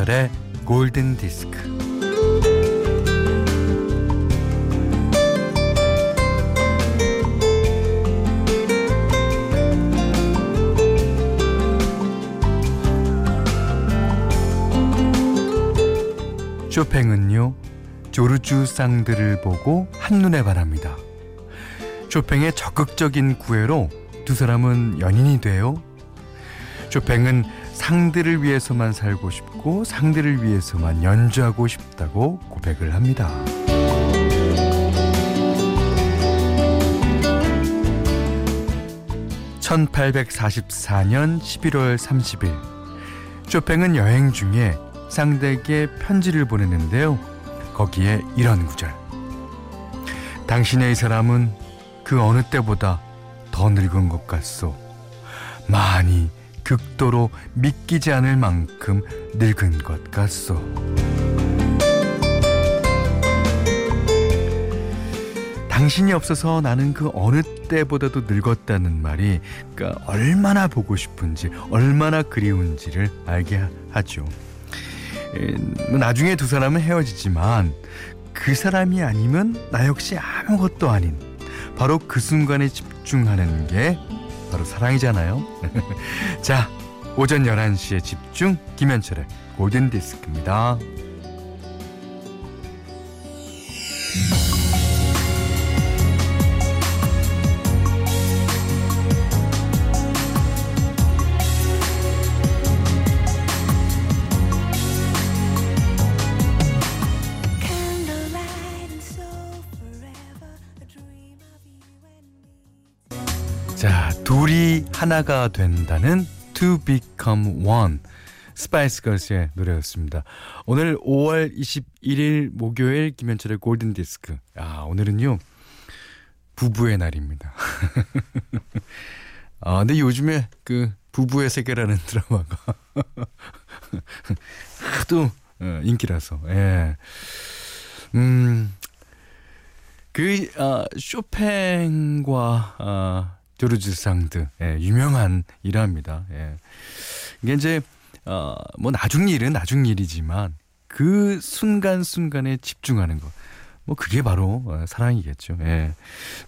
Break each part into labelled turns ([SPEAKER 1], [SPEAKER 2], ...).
[SPEAKER 1] 김현철의 골든 디스크. 쇼팽은요 조르주 쌍들을 보고 한눈에 반합니다. 쇼팽의 적극적인 구애로 두 사람은 연인이 돼요. 쇼팽은 상들을 위해서만 살고 싶고 상들을 위해서만 연주하고 싶다고 고백을 합니다. (1844년 11월 30일) 쇼팽은 여행 중에 상대에게 편지를 보내는데요. 거기에 이런 구절. 당신의 이 사람은 그 어느 때보다 더 늙은 것 같소. 많이 극도로 믿기지 않을 만큼 늙은 것 같소. 당신이 없어서 나는 그 어느 때보다도 늙었다는 말이 그러니까 얼마나 보고 싶은지 얼마나 그리운지를 알게 하죠. 뭐 나중에 두 사람은 헤어지지만 그 사람이 아니면 나 역시 아무것도 아닌 바로 그 순간에 집중하는 게 바로 사랑이잖아요. 자, 오전 11시에 집중 김현철의 골든 디스크입니다. 하나가 된다는 To Become One. 스파이스 걸스의 노래였습니다. 오늘 5월 21일 목요일 김현철의 골든 디스크. 아, 오늘은요. 부부의 날입니다. 아, 근데 요즘에 그 부부의 세계라는 드라마가 하도 어, 인기라서. 예. 음. 그 어, 쇼팽과 어, 조르즈 상드 예, 유명한 일화입니다. 예. 이게 이제 어, 뭐 나중 일은 나중 일이지만 그 순간 순간에 집중하는 것. 뭐 그게 바로 어, 사랑이겠죠. 예.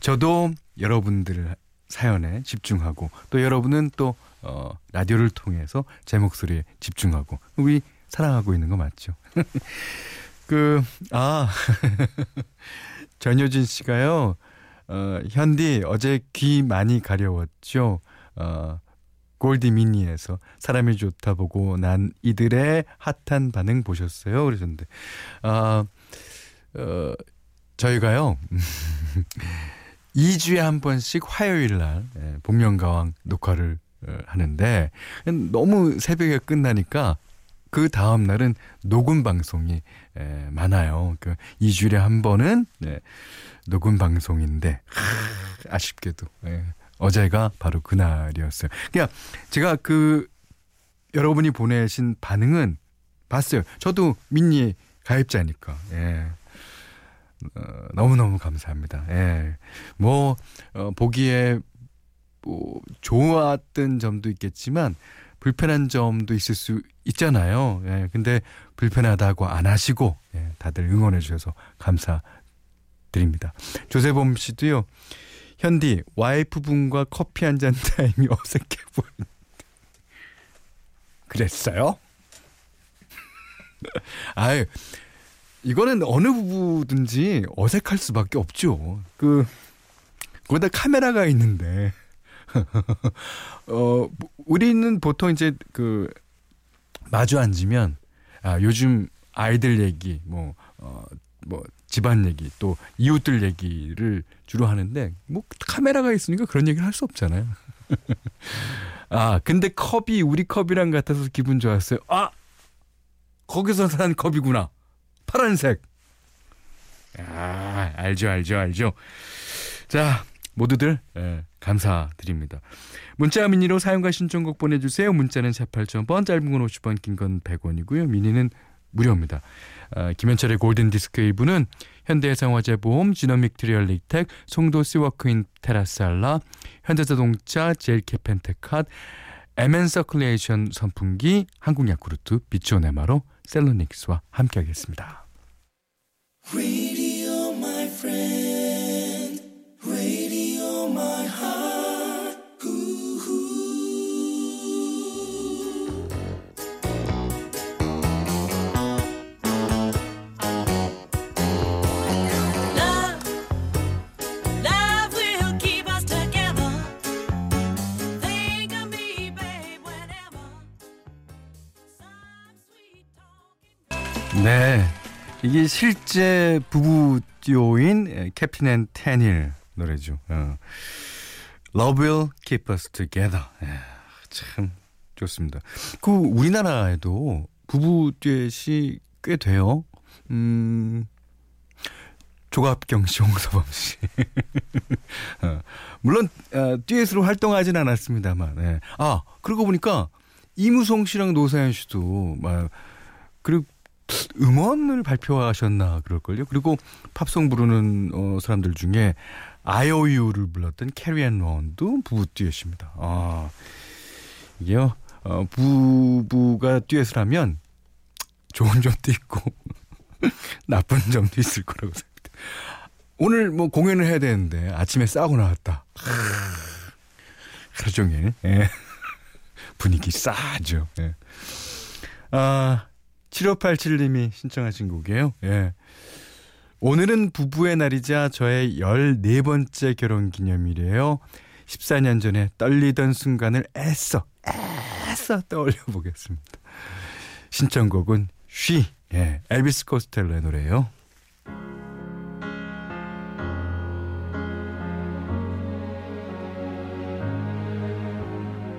[SPEAKER 1] 저도 여러분들 사연에 집중하고 또 여러분은 또 어, 라디오를 통해서 제 목소리에 집중하고 우리 사랑하고 있는 거 맞죠? 그 아. 전효진 씨가요. 어, 현디 어제 귀 많이 가려웠죠. 어, 골디 미니에서 사람이 좋다 보고 난 이들의 핫한 반응 보셨어요? 그러셨는데 아 어, 저희가요 2주에 한 번씩 화요일 날 예, 복면가왕 녹화를 어, 하는데 너무 새벽에 끝나니까 그 다음 날은 녹음 방송이 에, 많아요. 그 2주일에 한 번은 네, 녹음 방송인데 하, 아쉽게도 예, 어제가 바로 그날이었어요. 그냥 제가 그 여러분이 보내신 반응은 봤어요. 저도 민니 가입자니까. 예. 어, 너무너무 감사합니다. 예. 뭐, 어, 보기에 뭐, 좋았던 점도 있겠지만, 불편한 점도 있을 수 있잖아요. 예. 근데 불편하다고 안 하시고, 예. 다들 응원해 주셔서 감사드립니다. 조세범 씨도요, 현디, 와이프분과 커피 한 잔 타임이 어색해 보이는데. 그랬어요? 아유, 이거는 어느 부부든지 어색할 수밖에 없죠. 그, 거기다 카메라가 있는데. 어, 우리는 보통 이제 그, 마주 앉으면, 아, 요즘 아이들 얘기, 뭐, 어, 뭐, 집안 얘기, 또 이웃들 얘기를 주로 하는데, 뭐, 카메라가 있으니까 그런 얘기를 할 수 없잖아요. 아, 근데 컵이 우리 컵이랑 같아서 기분 좋았어요. 아! 거기서 산 컵이구나. 파란색. 아, 알죠, 알죠, 알죠. 자, 모두들 예, 감사드립니다. 문자 미니로 사용과 신청곡 보내주세요. 문자는 48,000번, 짧은 건 50원, 긴 건 100원이고요. 미니는 무료입니다. 아, 김현철의 골든 디스크 2부는 현대해상화재보험, 지노믹 트리얼릭텍, 송도 시워크인 테라살라, 현대자동차, 제일캐펜테캇, 에멘 서클레이션 선풍기 한국 야쿠르트 비치오네마로 셀로닉스와 함께하겠습니다. 네. 이게 실제 부부 듀오인 캡틴 앤 테닐 노래죠. 어. Love will keep us together. 예, 참 좋습니다. 그 우리나라에도 부부 듀엣이 꽤 돼요. 음. 조갑경 씨, 홍서범 씨. 어, 물론 어, 듀엣으로 활동하진 않았습니다만. 예. 아 그러고 보니까 이무송 씨랑 노사연 씨도 막 그리고 음원을 발표하셨나 그럴걸요. 그리고 팝송 부르는 어, 사람들 중에 IOU를 불렀던 캐리 앤 론도 부부 듀엣입니다. 아, 이게요, 어, 부부가 듀엣을 하면 좋은 점도 있고 나쁜 점도 있을 거라고 생각합니다. 오늘 뭐 공연을 해야 되는데 아침에 싸우고 나왔다. 하루 종일 예. 분위기 싸죠. 예. 아 7587님이 신청하신 곡이에요. 예. 오늘은 부부의 날이자 저의 14번째 결혼 기념일이에요. 14년 전에 떨리던 순간을 애써, 애써 떠올려 보겠습니다. 신청곡은 쉬, 예, 엘비스 코스텔로의 노래예요.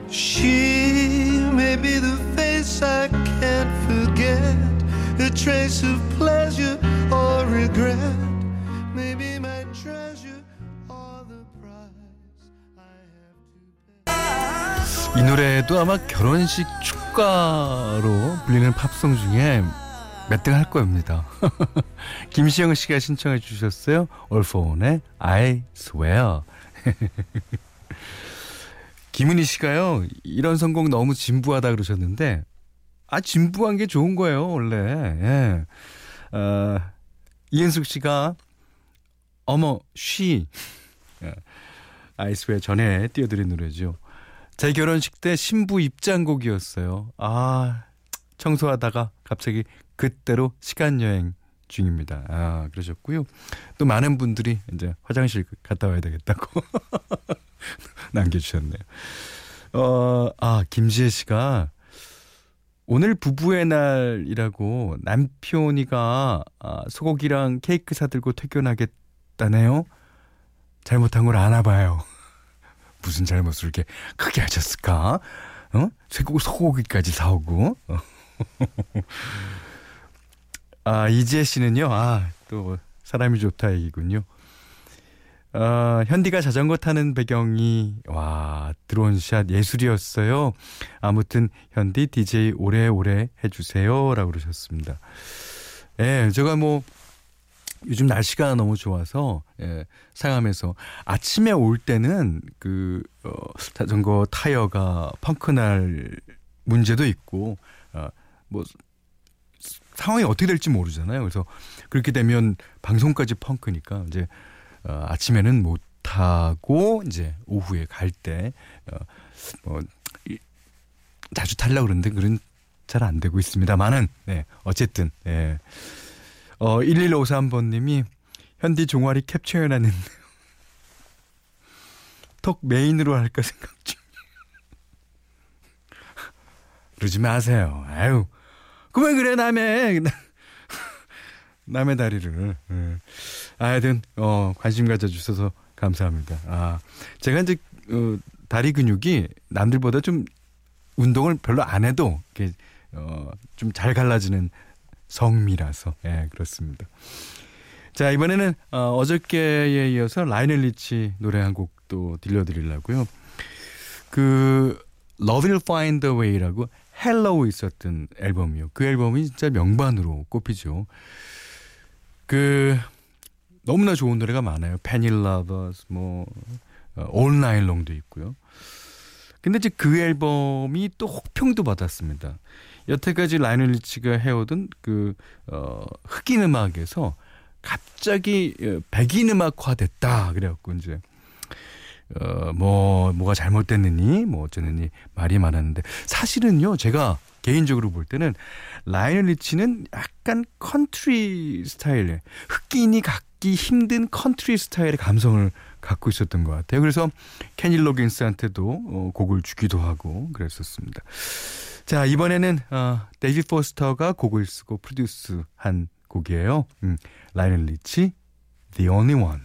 [SPEAKER 1] She may be the a trace of pleasure or regret. Maybe my treasure or the price I have to pay. 이 노래도 아마 결혼식 축가로 불리는 팝송 중에 몇 등 할 겁니다. 김시영 씨가 신청해 주셨어요. 올포온의 I swear. 김은희 씨가요, 이런 선곡 너무 진부하다 그러셨는데, 아, 진부한 게 좋은 거예요, 원래. 예. 어, 이은숙 씨가, 어머, 쉬. 예. 아이스웨어 전에 띄워드린 노래죠. 제 결혼식 때 신부 입장곡이었어요. 아, 청소하다가 갑자기 그때로 시간 여행 중입니다. 아, 그러셨고요. 또 많은 분들이 이제 화장실 갔다 와야 되겠다고 남겨주셨네요. 어, 아, 김지혜 씨가 오늘 부부의 날이라고 남편이가 아, 소고기랑 케이크 사들고 퇴근하겠다네요. 잘못한 걸 아나 봐요. 무슨 잘못을 이렇게 크게 하셨을까? 어? 소고기까지 사오고. 아, 이지혜 씨는요, 아, 또, 사람이 좋다 얘기군요. 어, 현디가 자전거 타는 배경이, 와, 드론 샷 예술이었어요. 아무튼, 현디 DJ 오래오래 해주세요. 라고 그러셨습니다. 예, 제가 뭐, 요즘 날씨가 너무 좋아서, 예, 상암에서 아침에 올 때는 그, 어, 자전거 타이어가 펑크날 문제도 있고, 어, 뭐, 상황이 어떻게 될지 모르잖아요. 그래서 그렇게 되면 방송까지 펑크니까 이제 어, 아침에는 못 타고 이제 오후에 갈때 어, 뭐 자주 탈려고 그러는데 그런 잘 안 되고 있습니다만은 네 어쨌든 예. 어 1153번 님이 현디 종아리 캡처해 놨는데 톡 메인으로 할까 생각 중. 그러지 마세요. 아유. 그왜 그래 남의 남의 다리를. 예. 하여튼 어 관심 가져주셔서 감사합니다. 아 제가 이제 어, 다리 근육이 남들보다 좀 운동을 별로 안 해도 이렇게 어, 좀 잘 갈라지는 성미라서 예 그렇습니다. 자 이번에는 어, 어저께에 이어서 라이넬 리치 노래 한곡또 들려드리려고요. 그 Love Will Find a Way라고 Hello 있었던 앨범이요. 그 앨범이 진짜 명반으로 꼽히죠. 그 너무나 좋은 노래가 많아요. Penny Lover 뭐 All Night Long도 있고요. 근데 이제 그 앨범이 또 혹평도 받았습니다. 여태까지 라이널 리치가 해오던 그, 어, 흑인 음악에서 갑자기 어, 백인 음악화 됐다. 그래갖고 이제, 어, 뭐, 뭐가 잘못됐느니, 뭐 어쩌느니 말이 많았는데, 사실은요, 제가 개인적으로 볼 때는 라이널 리치는 약간 컨트리 스타일의 흑인이 갖기 힘든 컨트리 스타일의 감성을 갖고 있었던 것 같아요. 그래서 케니 로긴스한테도 어, 곡을 주기도 하고 그랬었습니다. 자 이번에는 어, 데이빗 포스터가 곡을 쓰고 프로듀스한 곡이에요. 음, 라이널 리치, The Only One.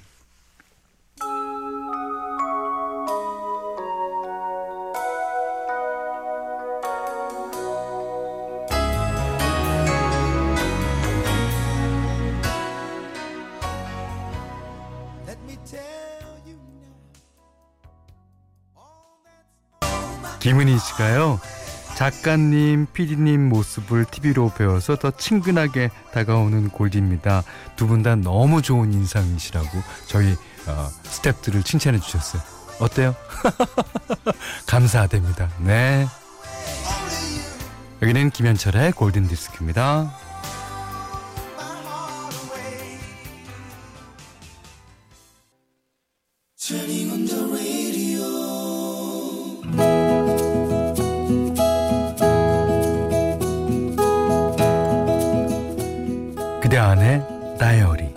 [SPEAKER 1] 김은희 씨가요. 작가님, PD님 모습을 TV로 배워서 더 친근하게 다가오는 골디입니다. 두 분 다 너무 좋은 인상이시라고 저희 어, 스탭들을 칭찬해 주셨어요. 어때요? 감사드립니다. 네. 여기는 김현철의 골든 디스크입니다. 그 대 안에 다이어리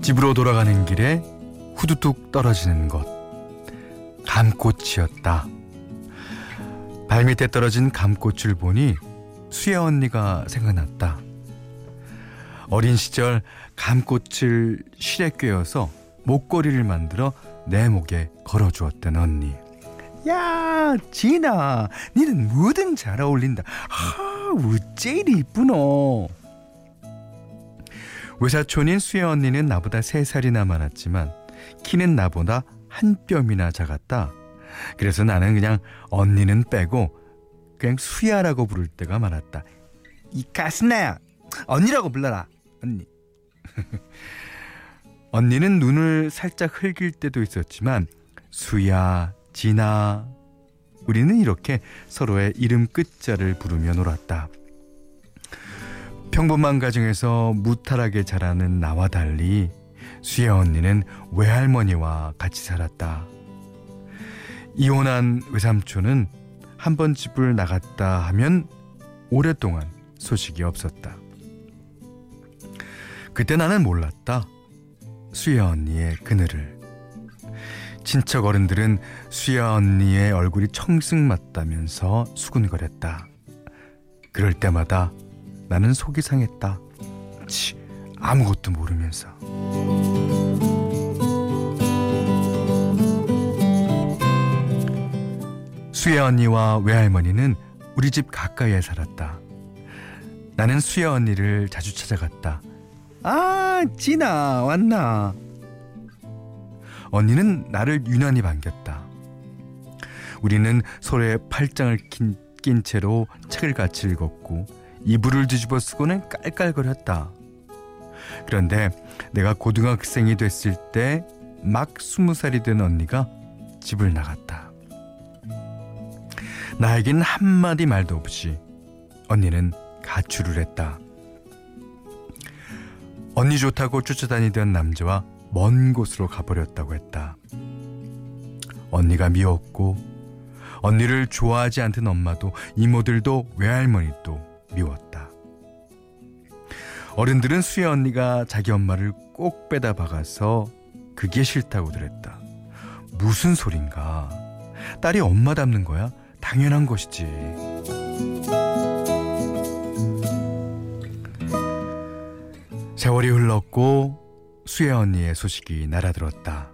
[SPEAKER 1] 집으로 돌아가는 길에 후두둑 떨어지는 것 감꽃이었다. 발밑에 떨어진 감꽃을 보니 수야 언니가 생각났다. 어린 시절 감꽃을 실에 꿰어서 목걸이를 만들어 내 목에 걸어주었던 언니. 야, 진아, 니는 뭐든 잘 어울린다. 아, 어째 이리 이쁘노. 외사촌인 수혜 언니는 나보다 세 살이나 많았지만 키는 나보다 한 뼘이나 작았다. 그래서 나는 그냥 언니는 빼고 그냥 수야라고 부를 때가 많았다. 이 가스나야, 언니라고 불러라, 언니. 언니는 눈을 살짝 흘길 때도 있었지만 수야, 진아 우리는 이렇게 서로의 이름 끝자를 부르며 놀았다. 평범한 가정에서 무탈하게 자라는 나와 달리 수혜 언니는 외할머니와 같이 살았다. 이혼한 외삼촌은 한 번 집을 나갔다 하면 오랫동안 소식이 없었다. 그때 나는 몰랐다. 수혜 언니의 그늘을. 친척 어른들은 수야 언니의 얼굴이 청승 맞다면서 수군거렸다. 그럴 때마다 나는 속이 상했다. 치, 아무것도 모르면서. 수야 언니와 외할머니는 우리 집 가까이에 살았다. 나는 수야 언니를 자주 찾아갔다. 아, 진아, 왔나? 언니는 나를 유난히 반겼다. 우리는 서로의 팔짱을 낀, 낀 채로 책을 같이 읽었고 이불을 뒤집어 쓰고는 깔깔거렸다. 그런데 내가 고등학생이 됐을 때 막 스무 살이 된 언니가 집을 나갔다. 나에겐 한마디 말도 없이 언니는 가출을 했다. 언니 좋다고 쫓아다니던 남자와 먼 곳으로 가버렸다고 했다. 언니가 미웠고 언니를 좋아하지 않던 엄마도 이모들도 외할머니도 미웠다. 어른들은 수혜 언니가 자기 엄마를 꼭 빼다 박아서 그게 싫다고 그랬다. 무슨 소린가? 딸이 엄마 닮는 거야? 당연한 것이지. 세월이 흘렀고 수혜 언니의 소식이 날아들었다.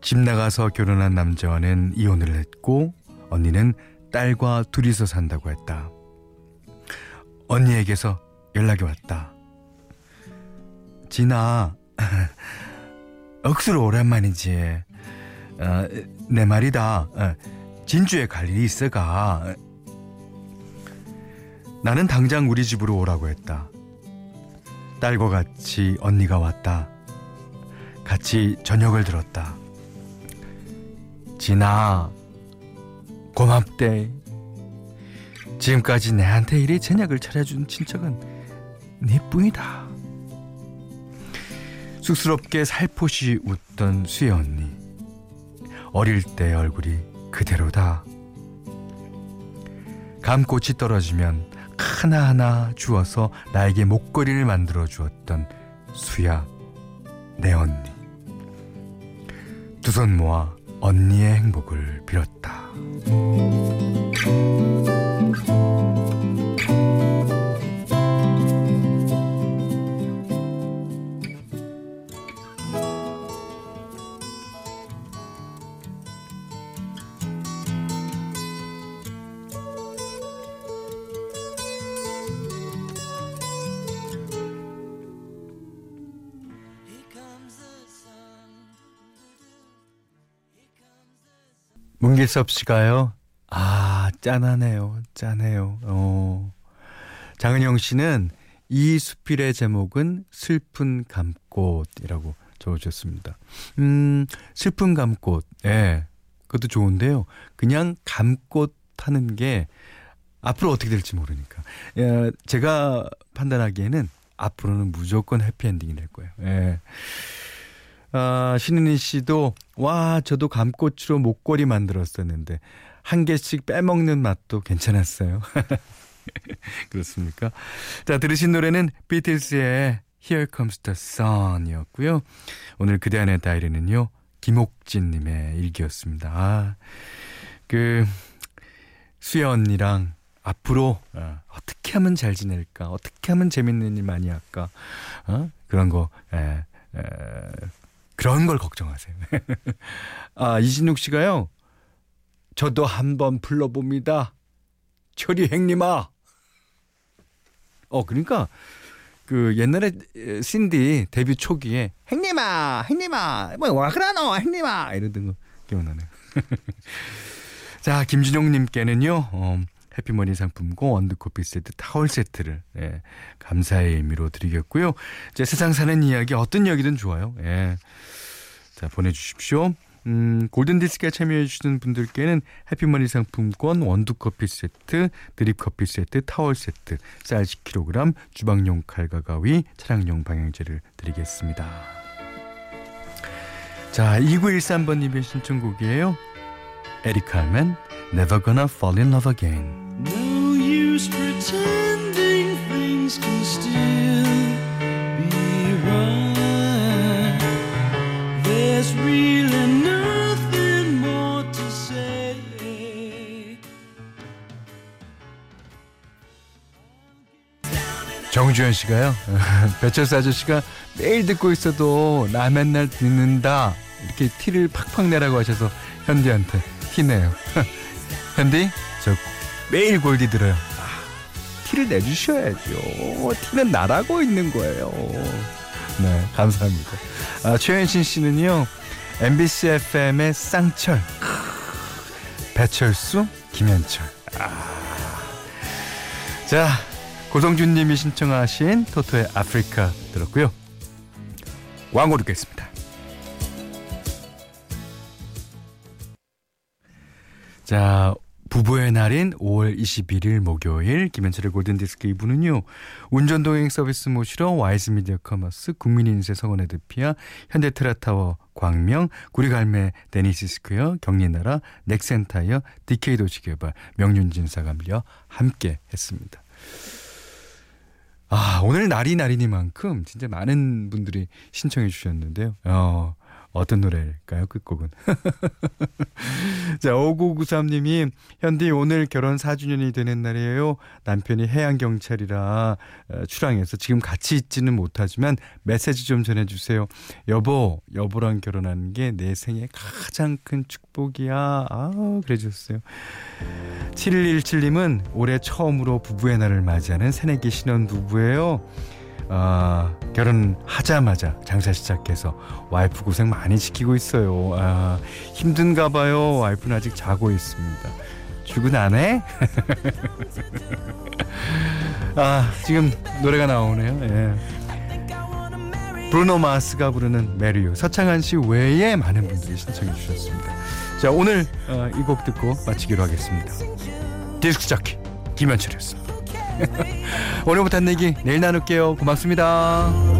[SPEAKER 1] 집 나가서 결혼한 남자와는 이혼을 했고 언니는 딸과 둘이서 산다고 했다. 언니에게서 연락이 왔다. 진아, 억수로 오랜만이지. 어, 내 말이다. 어, 진주에 갈 일이 있어가. 나는 당장 우리 집으로 오라고 했다. 딸과 같이 언니가 왔다. 같이 저녁을 들었다. 진아, 고맙대. 지금까지 내한테 이리 저녁을 차려준 친척은 네뿐이다. 쑥스럽게 살포시 웃던 수혜 언니. 어릴 때 얼굴이 그대로다. 감꽃이 떨어지면 하나하나 주어서 나에게 목걸이를 만들어 주었던 수야, 내 언니. 두 손 모아 언니의 행복을 빌었다. 문길섭 씨가요. 아, 짠하네요. 짠해요. 어. 장은영 씨는 이 수필의 제목은 슬픈 감꽃이라고 적어주셨습니다. 음, 슬픈 감꽃. 예. 그것도 좋은데요. 그냥 감꽃 하는 게 앞으로 어떻게 될지 모르니까. 예, 제가 판단하기에는 앞으로는 무조건 해피엔딩이 될 거예요. 예. 아, 신은희 씨도 와 저도 감꽃으로 목걸이 만들었었는데 한 개씩 빼먹는 맛도 괜찮았어요. 그렇습니까? 자 들으신 노래는 비틀스의 Here Comes the Sun이었고요. 오늘 그대 안의 다이리는요 김옥진님의 일기였습니다. 아, 그 수혜 언니랑 앞으로 어, 떻게 하면 잘 지낼까, 어떻게 하면 재밌는 일 많이 할까, 어? 그런 거 에, 에, 그런 걸 걱정하세요. 아, 이진욱 씨가요. 저도 한번 불러봅니다. 철이 행님아. 어, 그러니까 그 옛날에 신디 데뷔 초기에 행님아, 행님아, 뭐 와 그러노, 행님아 이러던 거 기억나네요. 자, 김준용님께는요. 어, 해피머니 상품권 원두커피 세트 타월 세트를 예, 감사의 의미로 드리겠고요. 이제 세상 사는 이야기 어떤 이야기든 좋아요. 예. 자 보내주십시오. 음, 골든디스크에 참여해주시는 분들께는 해피머니 상품권 원두커피 세트, 드립커피 세트, 타월 세트, 쌀 10kg, 주방용 칼과 가위, 차량용 방향제를 드리겠습니다. 자, 2913번님의 신청곡이에요. 에릭 칼맨, Never Gonna Fall in Love Again. No use pretending things can still be right. There's really nothing more to say. 정주현 씨가요. 배철수 아저씨가 매일 듣고 있어도 나 맨날 듣는다. 이렇게 티를 팍팍 내라고 하셔서 현디한테 티네요. 현디, 저 매일 골디 들어요. 아, 티를 내주셔야죠. 티는 나라고 있는 거예요. 네, 감사합니다. 아, 최현신 씨는요, MBC FM의 쌍철, 배철수, 김현철. 아. 자, 고성준 님이 신청하신 토토의 아프리카 들었고요. 광고 듣겠습니다. 자, 부부의 날인 5월 21일 목요일 김현철의 골든디스크 2부는요. 운전동행 서비스 모시러 와이즈 미디어 커머스 국민인세 성원 에드피아 현대트라타워 광명 구리갈매 데니시스퀘어 경리나라 넥센타이어 디케이 도시개발 명륜진사감리와 함께 했습니다. 아 오늘 날이 날이니만큼 진짜 많은 분들이 신청해 주셨는데요. 어, 어떤 노래일까요? 끝곡은. 자, 5993님이 현디 오늘 결혼 4주년이 되는 날이에요. 남편이 해양경찰이라 어, 출항해서 지금 같이 있지는 못하지만 메시지 좀 전해주세요. 여보, 여보랑 결혼하는 게 내 생애 가장 큰 축복이야. 아, 그래 주셨어요. 7117님은 올해 처음으로 부부의 날을 맞이하는 새내기 신혼 부부예요. 아, 결혼하자마자 장사 시작해서 와이프 고생 많이 시키고 있어요. 아, 힘든가 봐요. 와이프는 아직 자고 있습니다. 죽은 아내? 아, 지금 노래가 나오네요. 예. 브루노 마스가 부르는 메리유. 서창한 씨 외에 많은 분들이 신청해 주셨습니다. 자, 오늘 어, 이곡 듣고 마치기로 하겠습니다. 디스크 자켓 김현철이었습니다. 오늘 못한 얘기 내일 나눌게요. 고맙습니다.